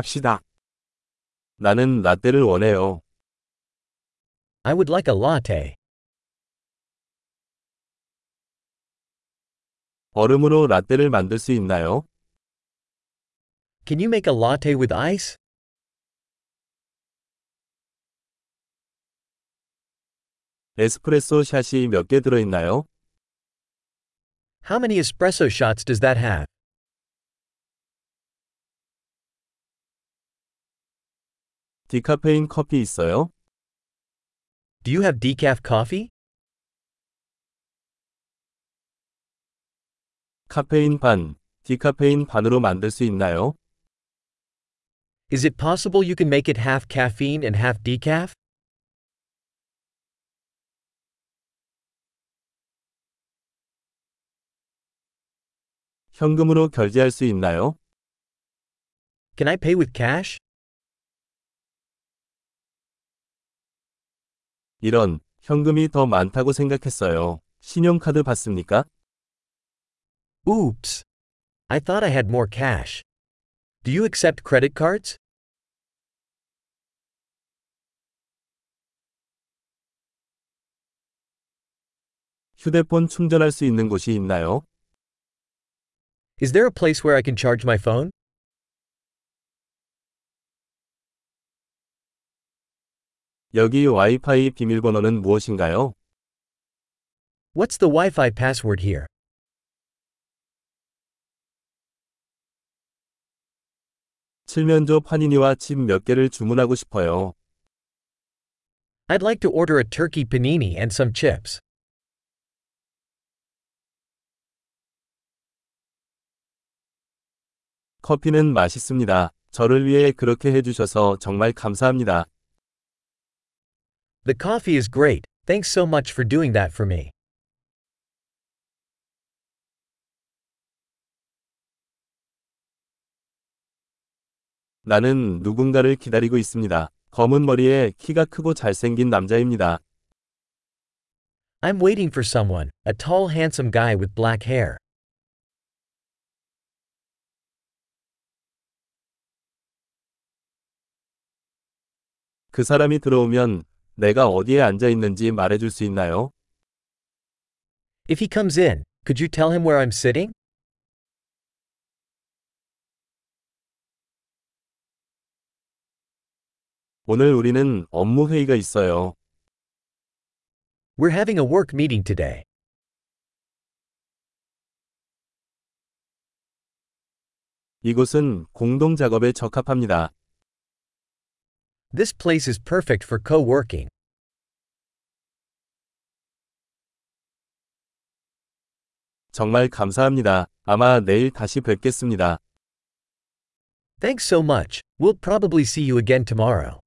갑시다. 나는 라떼를 원해요. I would like a latte. 얼음으로 라떼를 만들 수 있나요? Can you make a latte with ice? 에스프레소 샷이 몇 개 들어 있나요? How many espresso shots does that have? 디카페인 커피 있어요? Do you have decaf coffee? 카페인 반, 디카페인 반으로 만들 수 있나요? Is it possible you can make it half caffeine and half decaf? 현금으로 결제할 수 있나요? Can I pay with cash? 이런, 현금이 더 많다고 생각했어요. 신용카드 받습니까? Oops. I thought I had more cash. Do you accept credit cards? 휴대폰 충전할 수 있는 곳이 있나요? Is there a place where I can charge my phone? 여기 와이파이 비밀번호는 무엇인가요? What's the Wi Fi password here? 칠면조 파니니와 칩 몇 개를 주문하고 싶어요. I'd like to order a turkey panini and some chips. 커피는 맛있습니다. 저를 위해 그렇게 해주셔서 정말 감사합니다. The coffee is great, thanks so much for doing that for me. 나는 누군가를 기다리고 있습니다. 검은 머리에 키가 크고 잘생긴 남자입니다. I'm waiting for someone, a tall, handsome guy with black hair. 그 사람이 들어오면 내가 어디에 앉아 있는지 말해 줄 수 있나요? If he comes in, could you tell him where I'm sitting? 오늘 우리는 업무 회의가 있어요. We're having a work meeting today. 이곳은 공동 작업에 적합합니다. This place is perfect for co working. 정말 감사합니다. 아마 내일 다시 뵙겠습니다. Thanks so much. We'll probably see you again tomorrow.